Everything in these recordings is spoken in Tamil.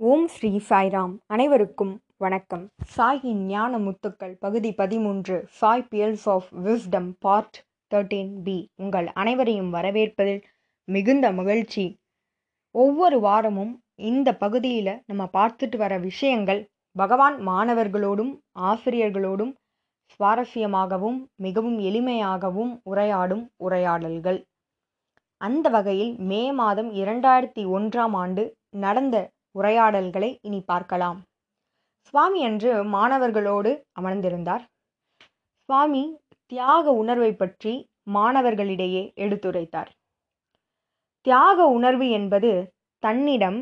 ஓம் ஸ்ரீ சாய்ராம். அனைவருக்கும் வணக்கம். சாயின் ஞான முத்துக்கள் பகுதி பதிமூன்று Sai pearls of wisdom part thirteen B. உங்கள் அனைவரையும் வரவேற்பதில் மிகுந்த மகிழ்ச்சி. ஒவ்வொரு வாரமும் இந்த பகுதியில் நம்ம பார்த்துட்டு வர விஷயங்கள் பகவான் மாணவர்களோடும் ஆசிரியர்களோடும் சுவாரஸ்யமாகவும் மிகவும் எளிமையாகவும் உரையாடும் உரையாடல்கள். அந்த வகையில் மே மாதம் இரண்டாயிரத்தி ஒன்றாம் ஆண்டு நடந்த உரையாடல்களை இனி பார்க்கலாம். சுவாமி அன்று மாணவர்களோடு அமர்ந்திருந்தார். சுவாமி தியாக உணர்வை பற்றி மாணவர்களிடையே எடுத்துரைத்தார். தியாக உணர்வு என்பது தன்னிடம்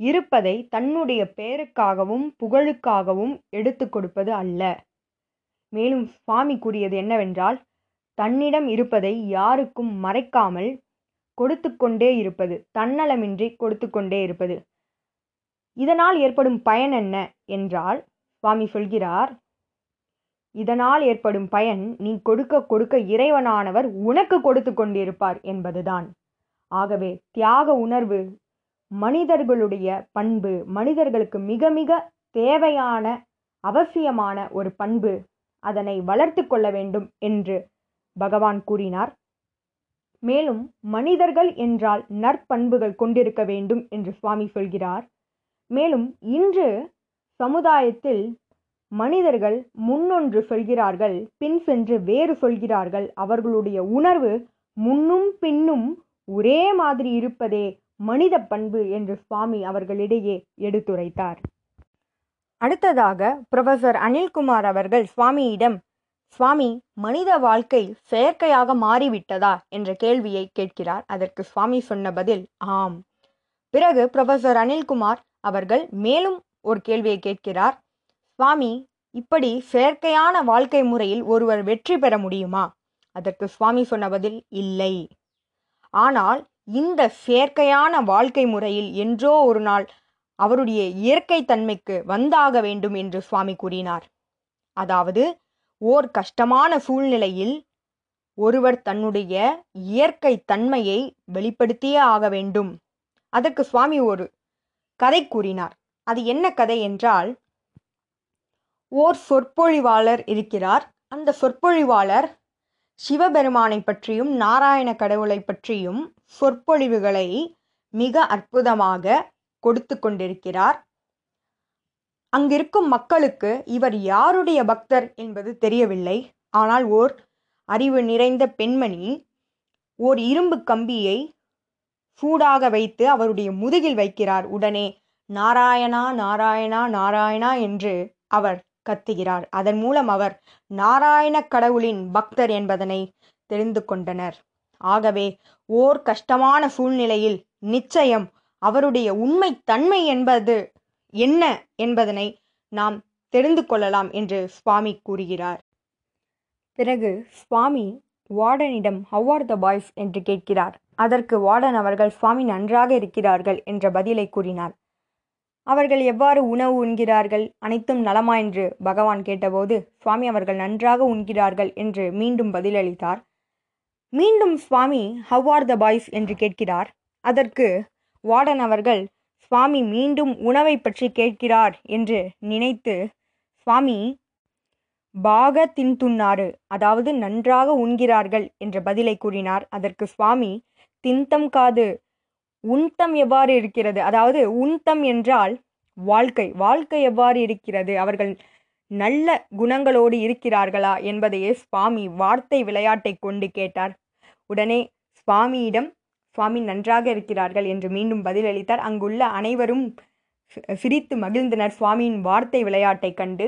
இருப்பதை தன்னுடைய பேருக்காகவும் புகழுக்காகவும் எடுத்து கொடுப்பது அல்ல. மேலும் சுவாமி கூறியது என்னவென்றால் தன்னிடம் இருப்பதை யாருக்கும் மறைக்காமல் கொடுத்து கொண்டே இருப்பது தன்னலமின்றி கொடுத்து கொண்டே இருப்பது. இதனால் ஏற்படும் பயன் என்ன என்றால் சுவாமி சொல்கிறார் இதனால் ஏற்படும் பயன் நீ கொடுக்க கொடுக்க இறைவனானவர் உனக்கு கொடுத்து கொண்டிருப்பார் என்பதுதான். ஆகவே தியாக உணர்வு மனிதர்களுடைய பண்பு மனிதர்களுக்கு மிக மிக தேவையான அவசியமான ஒரு பண்பு அதனை வளர்த்து கொள்ள வேண்டும் என்று பகவான் கூறினார். மேலும் மனிதர்கள் என்றால் நற்பண்புகள் கொண்டிருக்க வேண்டும் என்று சுவாமி சொல்கிறார். மேலும் இன்று சமுதாயத்தில் மனிதர்கள் முன்னொன்று சொல்கிறார்கள் பின் சென்று வேறு சொல்கிறார்கள். அவர்களுடைய உணர்வு முன்னும் பின்னும் ஒரே மாதிரி இருப்பதே மனித பண்பு என்று சுவாமி அவர்களிடையே எடுத்துரைத்தார். அடுத்ததாக புரொஃபசர் அனில்குமார் அவர்கள் சுவாமியிடம் சுவாமி மனித வாழ்க்கை செயற்கையாக மாறிவிட்டதா? என்ற கேள்வியை கேட்கிறார். அதற்கு சுவாமி சொன்ன பதில் ஆம். பிறகு புரொஃபசர் அனில்குமார் அவர்கள் மேலும் ஒரு கேள்வியை கேட்கிறார் சுவாமி இப்படி செயற்கையான வாழ்க்கை முறையில் ஒருவர் வெற்றி பெற முடியுமா? அதற்கு சுவாமி சொன்ன பதில் இல்லை. ஆனால் இந்த செயற்கையான வாழ்க்கை முறையில் என்றோ ஒரு நாள் அவருடைய இயற்கை தன்மைக்கு வந்தாக வேண்டும் என்று சுவாமி கூறினார். அதாவது ஓர் கஷ்டமான சூழ்நிலையில் ஒருவர் தன்னுடைய இயற்கை தன்மையை வெளிப்படுத்தியே ஆக வேண்டும். அதற்கு சுவாமி ஒரு கதை கூறினார். அது என்ன கதை என்றால் ஓர் சொற்பொழிவாளர் இருக்கிறார். அந்த சொற்பொழிவாளர் சிவபெருமானை பற்றியும் நாராயண கடவுளை பற்றியும் சொற்பொழிவுகளை மிக அற்புதமாக கொடுத்து கொண்டிருக்கிறார். அங்கிருக்கும் மக்களுக்கு இவர் யாருடைய பக்தர் என்பது தெரியவில்லை. ஆனால் ஓர் அறிவு நிறைந்த பெண்மணி ஓர் இரும்பு கம்பியை சூடாக வைத்து அவருடைய முதுகில் வைக்கிறார். உடனே நாராயணா நாராயணா நாராயணா என்று அவர் கத்துகிறார். அதன் மூலம் அவர் நாராயண கடவுளின் பக்தர் என்பதனை தெரிந்து கொண்டனர். ஆகவே ஓர் கஷ்டமான சூழ்நிலையில் நிச்சயம் அவருடைய உண்மை தன்மை என்பது என்ன என்பதனை நாம் தெரிந்து கொள்ளலாம் என்று சுவாமி கூறுகிறார். பிறகு சுவாமி வார்டனிடம் ஹவ் ஆர் த பாய்ஸ் என்று கேட்கிறார். அதற்கு வார்டன் அவர்கள் சுவாமி நன்றாக இருக்கிறார்கள் என்ற பதிலை கூறினார். அவர்கள் எவ்வாறு உணவு உண்கிறார்கள்? அனைத்தும் நலமா? என்று பகவான் கேட்டபோது சுவாமி அவர்கள் நன்றாக உண்கிறார்கள் என்று மீண்டும் பதிலளித்தார். மீண்டும் Swami how are the boys என்று கேட்கிறார். அதற்கு வார்டன் அவர்கள் சுவாமி மீண்டும் உணவை பற்றி கேட்கிறார் என்று நினைத்து சுவாமி பாக தின்துண்ணாறு அதாவது நன்றாக உண்கிறார்கள் என்ற பதிலை கூறினார். அதற்கு சுவாமி தின்தம் காது. உண்தம் எவ்வாறு இருக்கிறது? அதாவது உண்தம் என்றால் வாழ்க்கை. வாழ்க்கை எவ்வாறு இருக்கிறது? அவர்கள் நல்ல குணங்களோடு இருக்கிறார்களா என்பதையே சுவாமி வார்த்தை விளையாட்டை கொண்டு கேட்டார். உடனே சுவாமியிடம் சுவாமி நன்றாக இருக்கிறார்கள் என்று மீண்டும் பதிலளித்தார். அங்குள்ள அனைவரும் சிரித்து மகிழ்ந்தனர். சுவாமியின் வார்த்தை விளையாட்டை கண்டு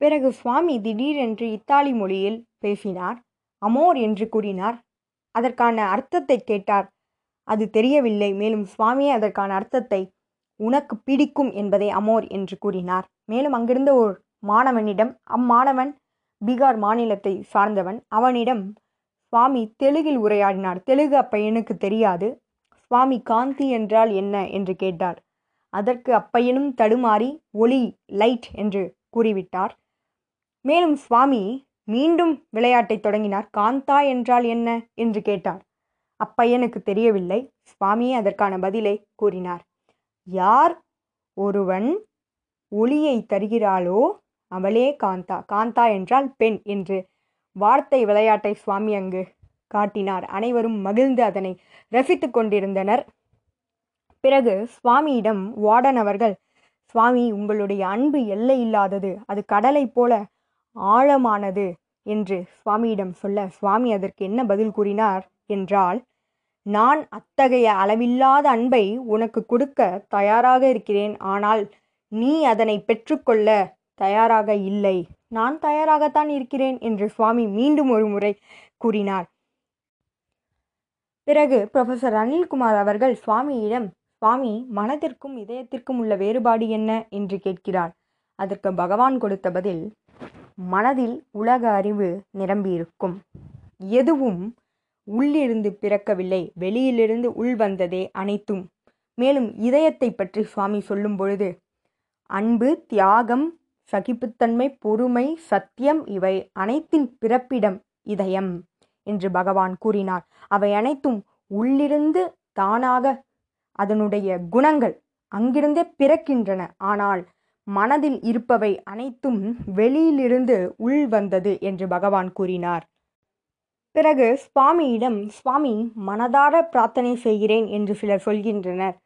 பிறகு சுவாமி திடீரென்று இத்தாலி மொழியில் பேசினார். அமோர் என்று கூறினார். அதற்கான அர்த்தத்தை கேட்டார். அது தெரியவில்லை மேலும் சுவாமியே அதற்கான அர்த்தத்தை உனக்கு பிடிக்கும் என்பதை அமோர் என்று கூறினார். மேலும் அங்கிருந்த ஒரு மாணவனிடம் அம்மாணவன் பீகார் மாநிலத்தை சார்ந்தவன். அவனிடம் சுவாமி தெலுங்கில் உரையாடினார். தெலுங்கு அப்பையனுக்கு தெரியாது. சுவாமி காந்தி என்றால் என்ன? என்று கேட்டார். அதற்கு அப்பையனும் தடுமாறி ஒளி லைட் என்று கூறிவிட்டார். மேலும் சுவாமி மீண்டும் விளையாட்டை தொடங்கினார். காந்தா என்றால் என்ன என்று கேட்டார். அப்பையனுக்கு தெரியவில்லை. சுவாமியே அதற்கான பதிலை கூறினார். யார் ஒருவன் ஒளியை தருகிறாளோ அவளே காந்தா. காந்தா என்றால் பெண் என்று வார்த்தை விளையாட்டை சுவாமி அங்கு காட்டினார். அனைவரும் மகிழ்ந்து அதனை ரசித்து கொண்டிருந்தனர். பிறகு சுவாமியிடம் வார்டன் அவர்கள் சுவாமி உங்களுடைய அன்பு எல்லை இல்லாதது அது கடலைப் போல ஆழமானது என்று சுவாமியிடம் சொல்ல சுவாமி அதற்கு என்ன பதில் கூறினார் என்றால் நான் அத்தகைய அளவில்லாத அன்பை உனக்கு கொடுக்க தயாராக இருக்கிறேன் ஆனால் நீ அதனை பெற்றுக்கொள்ள தயாராக இல்லை. நான் தயாராகத்தான் இருக்கிறேன் என்று சுவாமி மீண்டும் ஒரு முறை கூறினார். பிறகு ப்ரொஃபசர் அனில்குமார் அவர்கள் சுவாமியிடம் சுவாமி மனதிற்கும் இதயத்திற்கும் உள்ள வேறுபாடு என்ன? என்று கேட்கிறார். அதற்கு பகவான் கொடுத்த பதில் மனதில் உலக அறிவு நிரம்பியிருக்கும். எதுவும் உள்ளிருந்து பிறக்கவில்லை. வெளியிலிருந்து உள் வந்ததே அனைத்தும். மேலும் இதயத்தை பற்றி சுவாமி சொல்லும் பொழுது அன்பு தியாகம் சகிப்புத்தன்மை பொறுமை சத்தியம் இவை அனைத்தின் பிறப்பிடம் இதயம் என்று பகவான் கூறினார். அவை அனைத்தும் உள்ளிருந்து தானாக அதனுடைய குணங்கள் அங்கிருந்தே பிறக்கின்றன. ஆனால் மனதில் இருப்பவை அனைத்தும் வெளியிலிருந்து உள் வந்தது என்று பகவான் கூறினார். பிறகு சுவாமியிடம் சுவாமி மனதார பிரார்த்தனை செய்கிறேன் என்று சிலர் சொல்கின்றனர்.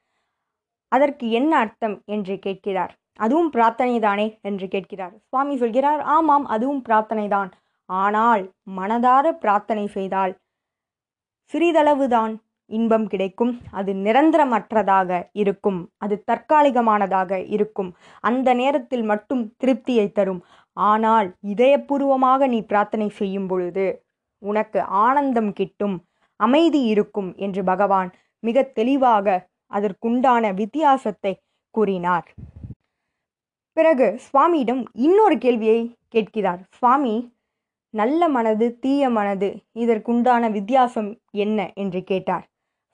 அதற்கு என்ன அர்த்தம் என்று கேட்கிறார். அதுவும் பிரார்த்தனை தானே என்று கேட்கிறார். சுவாமி சொல்கிறார் ஆமாம் அதுவும் பிரார்த்தனைதான் ஆனால் மனதார பிரார்த்தனை செய்தால் சிறிதளவுதான் இன்பம் கிடைக்கும். அது நிரந்தரமற்றதாக இருக்கும். அது தற்காலிகமானதாக இருக்கும். அந்த நேரத்தில் மட்டும் திருப்தியை தரும். ஆனால் இதயபூர்வமாக நீ பிரார்த்தனை செய்யும் பொழுது உனக்கு ஆனந்தம் கிட்டும். அமைதி இருக்கும் என்று பகவான் மிக தெளிவாக அதற்குண்டான வித்தியாசத்தை கூறினார். பிறகு சுவாமியிடம் இன்னொரு கேள்வியை கேட்கிறார். சுவாமி நல்ல மனது தீய மனது இதற்குண்டான வித்தியாசம் என்ன? என்று கேட்டார்.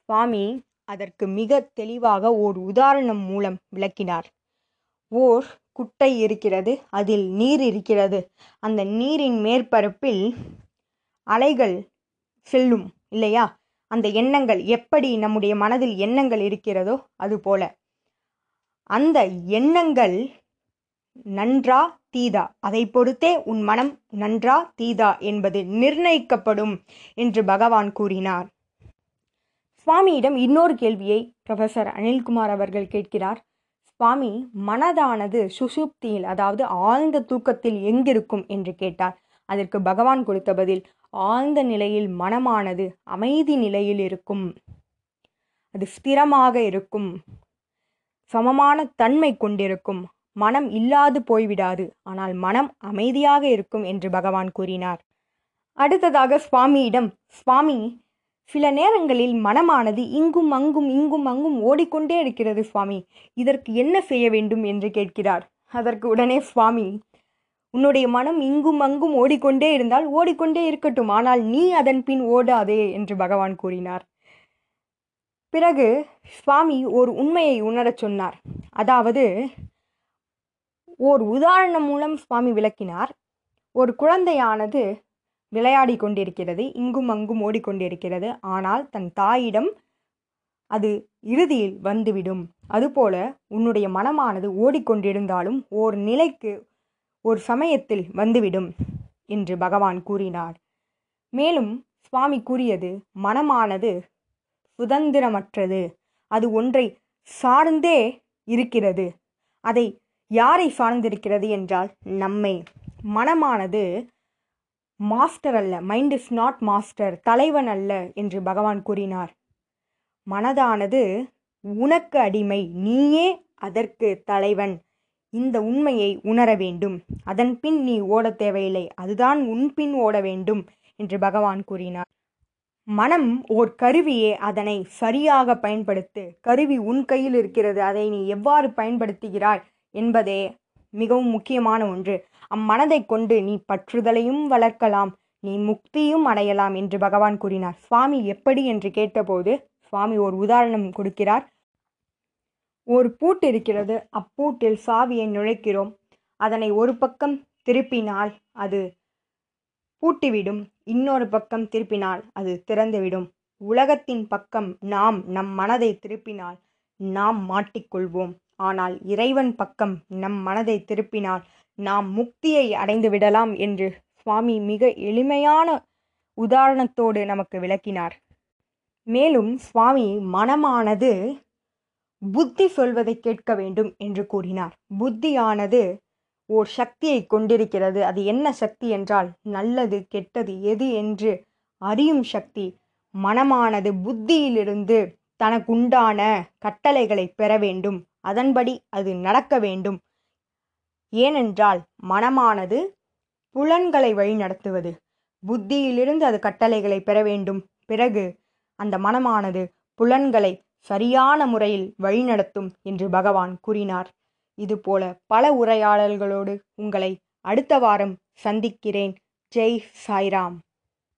சுவாமி அதற்கு மிக தெளிவாக ஓர் உதாரணம் மூலம் விளக்கினார். ஓர் குட்டை இருக்கிறது அதில் நீர் இருக்கிறது. அந்த நீரின் மேற்பரப்பில் அலைகள் செல்லும் இல்லையா? அந்த எண்ணங்கள் எப்படி நம்முடைய மனதில் எண்ணங்கள் இருக்கிறதோ அதுபோல. அந்த எண்ணங்கள் நன்றா தீதா. அதை பொறுத்தே உன் மனம் நன்றா தீதா என்பது நிர்ணயிக்கப்படும் என்று பகவான் கூறினார். சுவாமியிடம் இன்னொரு கேள்வியை ப்ரொஃபசர் அனில்குமார் அவர்கள் கேட்கிறார். சுவாமி மனதானது சுசுப்தியில் அதாவது ஆழ்ந்த தூக்கத்தில் எங்கிருக்கும் என்று கேட்டார். அதற்கு பகவான் கொடுத்த பதில் ஆழ்ந்த நிலையில் மனமானது அமைதி நிலையில் இருக்கும். அது ஸ்திரமாக இருக்கும். சமமான தன்மை கொண்டிருக்கும். மனம் இல்லாது போய்விடாது. ஆனால் மனம் அமைதியாக இருக்கும் என்று பகவான் கூறினார். அடுத்ததாக சுவாமியிடம் சுவாமி சில நேரங்களில் மனமானது இங்கும் அங்கும் இங்கும் அங்கும் ஓடிக்கொண்டே இருக்கிறது சுவாமி. இதற்கு என்ன செய்ய வேண்டும் என்று கேட்கிறார். அதற்கு உடனே சுவாமி உன்னுடைய மனம் இங்கும் அங்கும் ஓடிக்கொண்டே இருந்தால் ஓடிக்கொண்டே இருக்கட்டும். ஆனால் நீ அதன் பின் ஓடாதே என்று பகவான் கூறினார். பிறகு சுவாமி ஒரு உண்மையை உணரச் சொன்னார். அதாவது ஓர் உதாரணம் மூலம் சுவாமி விளக்கினார். ஒரு குழந்தையானது விளையாடி கொண்டிருக்கிறது இங்கும் அங்கும் ஓடிக்கொண்டிருக்கிறது. ஆனால் தன் தாயிடம் அது இறுதியில் வந்துவிடும். அதுபோல உன்னுடைய மனமானது ஓடிக்கொண்டிருந்தாலும் ஓர் நிலைக்கு ஒரு சமயத்தில் வந்துவிடும் என்று பகவான் கூறினார். மேலும் சுவாமி கூறியது மனமானது சுதந்திரமற்றது. அது ஒன்றை சார்ந்தே இருக்கிறது. அதை யாரை சார்ந்திருக்கிறது என்றால் நம்மை. மனமானது மாஸ்டர் அல்ல. Mind is not master. தலைவன் அல்ல என்று பகவான் கூறினார். மனதானது உனக்கு அடிமை. நீயே அதற்கு தலைவன். இந்த உண்மையை உணர வேண்டும். அதன் பின் நீ ஓடத் தேவையில்லை. அதுதான் உன் பின் ஓட வேண்டும் என்று பகவான் கூறினார். மனம் ஓர் கருவியே. அதனை சரியாக பயன்படுத்து. கருவி உன் கையில் இருக்கிறது. அதை நீ எவ்வாறு பயன்படுத்துகிறாய் என்பதே மிகவும் முக்கியமான ஒன்று. அம்மனதை கொண்டு நீ பற்றுதலையும் வளர்க்கலாம் நீ முக்தியும் அடையலாம் என்று பகவான் கூறினார். சுவாமி எப்படி என்று கேட்டபோது சுவாமி ஒரு உதாரணம் கொடுக்கிறார். ஒரு பூட்டு இருக்கிறது. அப்பூட்டில் சாவியை நுழைக்கிறோம். அதனை ஒரு பக்கம் திருப்பினால் அது பூட்டிவிடும். இன்னொரு பக்கம் திருப்பினால் அது திறந்துவிடும். உலகத்தின் பக்கம் நாம் நம் மனதை திருப்பினால் நாம் மாட்டிக்கொள்வோம். ஆனால் இறைவன் பக்கம் நம் மனதை திருப்பினால் நாம் முக்தியை அடைந்து விடலாம் என்று சுவாமி மிக எளிமையான உதாரணத்தோடு நமக்கு விளக்கினார். மேலும் சுவாமி மனமானது புத்தி சொல்வதை கேட்க வேண்டும் என்று கூறினார். புத்தியானது ஓர் சக்தியை கொண்டிருக்கிறது. அது என்ன சக்தி என்றால் நல்லது கெட்டது எது என்று அறியும் சக்தி. மனமானது புத்தியிலிருந்து தனக்குண்டான கட்டளைகளை பெற வேண்டும். அதன்படி அது நடக்க வேண்டும். ஏனென்றால் மனமானது புலன்களை வழிநடத்துவது புத்தியிலிருந்து அது கட்டளைகளை பெற வேண்டும். பிறகு அந்த மனமானது புலன்களை சரியான முறையில் வழிநடத்தும் என்று பகவான் கூறினார். இதுபோல பல உரையாடல்களோடு உங்களை அடுத்த வாரம் சந்திக்கிறேன். ஜெய் சாய்ராம்.